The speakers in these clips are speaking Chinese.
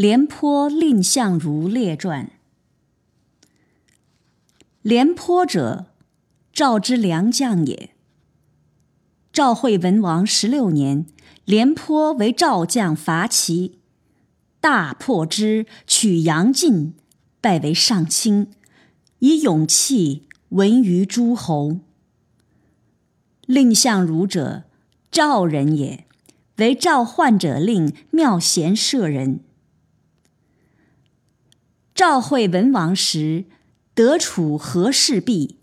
廉颇蔺相如列传。廉颇者，赵之良将也。赵惠文王十六年，廉颇为赵将伐齐，大破之，取阳晋，拜为上卿，以勇气闻于诸侯。蔺相如者，赵人也，为赵患者令庙贤舍人。赵惠文王时，得楚和氏璧，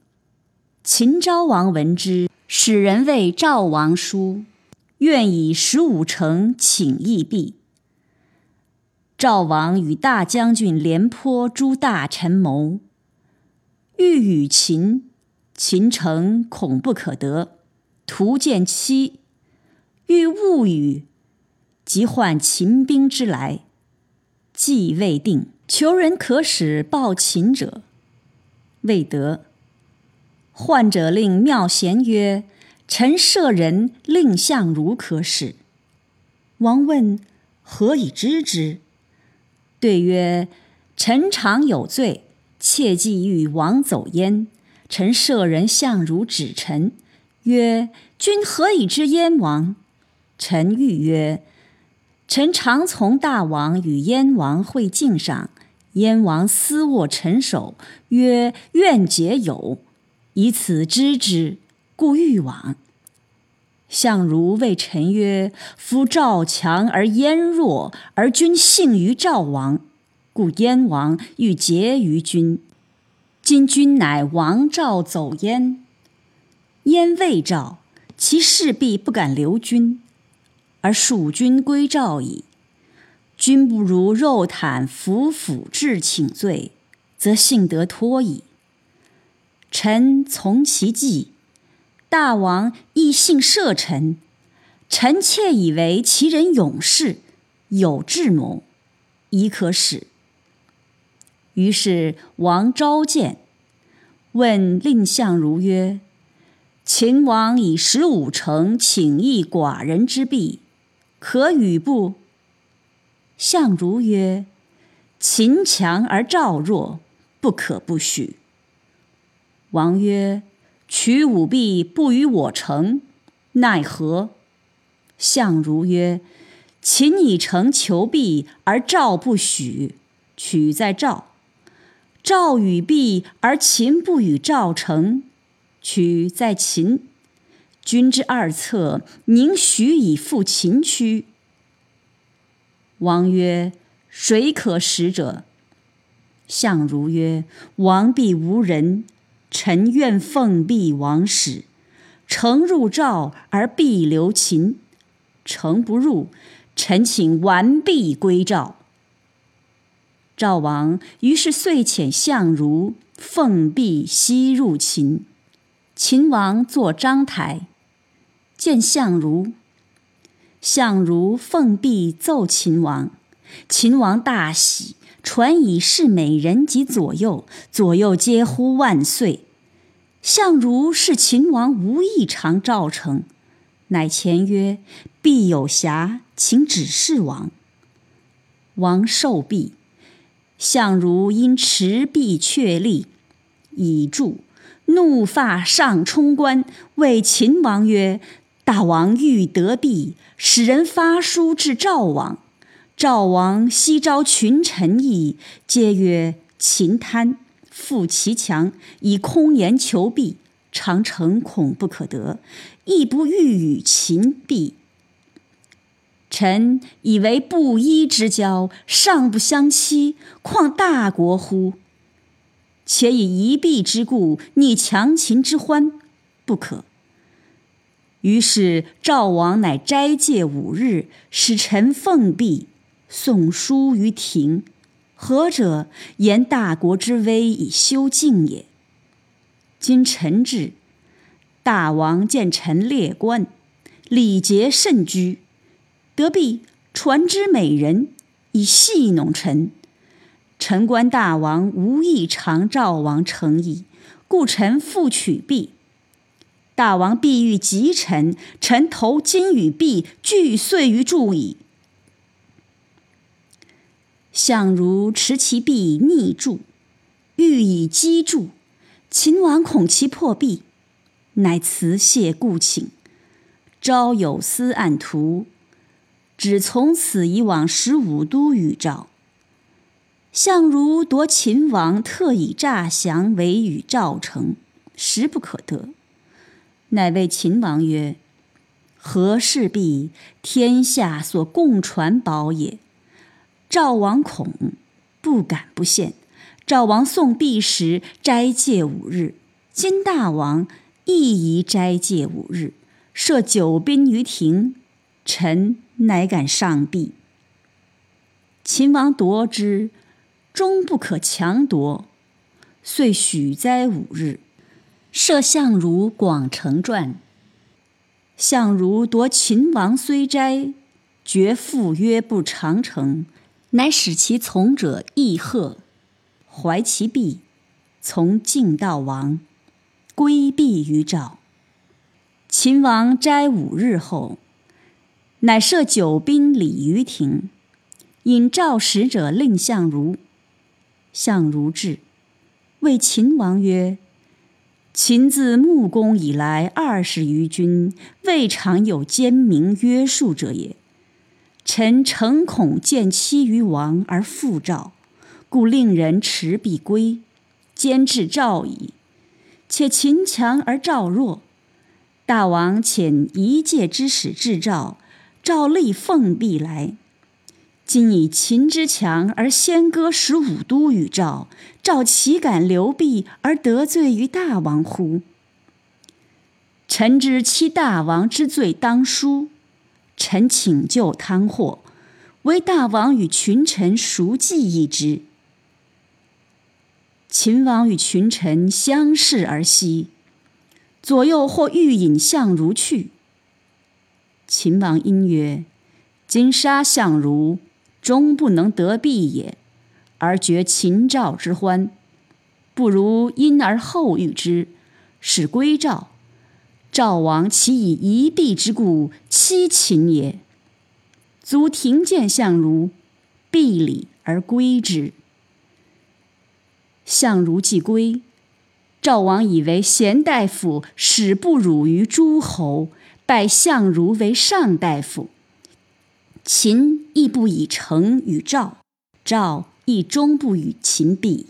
秦昭王闻之。使人谓赵王书，愿以十五城请义璧。赵王与大将军廉颇诸大臣谋，欲与秦，秦城恐不可得，徒见期，欲勿与，即唤秦兵之来，计未定，求人可使报秦者，未得。患者令妙贤曰：“臣舍人蔺相如可使。”王问：“何以知之？”对曰：“臣常有罪，切忌欲王走焉。臣舍人相如指臣，曰：‘君何以知燕王？’臣欲曰：‘臣常从大王与燕王会镜上，燕王私握臣手，曰：‘愿结友。’”以此知之，故欲往。相如谓臣曰：“夫赵强而燕弱，而君幸于赵王，故燕王欲结于君。今君乃王赵走燕，燕未赵，其势必不敢留君，而蜀君归赵矣。君不如肉袒服府至请罪，则幸得脱矣。”臣从其计，大王亦信赦臣。臣妾以为其人勇士，有智谋，宜可使。于是王召见，问蔺相如曰：“秦王以十五城请义寡人之弊，可与不？”相如曰：“秦强而赵弱，不可不许。”王曰：“取五弊不与我成，奈何？”相如曰：“秦以诚求弊，而赵不许，取在赵；赵与弊，而秦不与赵成，取在秦。君之二策，宁许以复秦区？”王曰：“谁可使者？”相如曰：“王必无人。”臣愿奉璧王使，诚入赵而必留秦；诚不入，臣请完璧归赵。赵王于是遂遣相如奉璧西入秦。秦王坐章台，见相如。相如奉璧奏秦王，秦王大喜，传以示美人及左右，左右皆呼万岁。相如是秦王无异常赵成，乃前曰：“必有瑕，请指示王。”王受璧，相如因持璧却立，以柱，怒发上冲冠，谓秦王曰：“大王欲得璧，使人发书至赵王。赵王悉召群臣议，皆曰：‘秦贪。’”复其强，以空言求璧，常诚恐不可得，亦不欲与秦璧。臣以为布衣之交，尚不相欺，况大国乎？且以一璧之故，逆强秦之欢，不可。于是赵王乃斋戒五日，使臣奉璧，送书于庭。何者？言大国之威以修敬也。今臣至，大王见臣列官，礼节甚居，得必传之美人，以戏弄臣。臣观大王无意偿赵王诚意，故臣复取璧。大王必欲及臣，臣投金与璧俱碎于柱矣。相如持其璧逆柱，欲以击柱。秦王恐其破壁，乃辞谢故请，朝有司案图，只从此以往十五都与赵。相如夺秦王特以诈降为与赵成，实不可得。乃谓秦王曰：“何事必？天下所共传宝也。赵王恐，不敢不献。赵王送璧时，斋戒五日。今大王亦宜斋戒五日，设九宾于庭，臣乃敢上璧。秦王夺之。”终不可强夺，遂许哉五日。设相如广成传。相如夺秦王虽斋，绝父约不长成，乃使其从者议贺，怀其璧，从晋悼王，归避于赵。秦王斋五日后，乃设九宾礼于庭，引赵使者令相如。相如至，谓秦王曰：“秦自穆公以来二十余君，未尝有奸明约束者也。臣诚恐见妻于王而复赵，故令人持璧归，兼至赵矣。且秦强而赵弱，大王遣一介之使至赵，赵立奉璧来。”今以秦之强而先割十五都与赵，赵岂敢留璧而得罪于大王乎？臣知欺大王之罪当诛，臣请救汤祸，唯大王与群臣熟记一之。秦王与群臣相视而息，左右或欲引相如去。秦王因曰：“今杀相如。”终不能得璧也，而绝秦赵之欢，不如因而后遇之，使归赵。赵王岂以一璧之故欺秦也？卒庭见相如，璧礼而归之。相如既归，赵王以为贤大夫，使不辱于诸侯，拜相如为上大夫。秦亦不以成与赵，赵亦终不与秦比。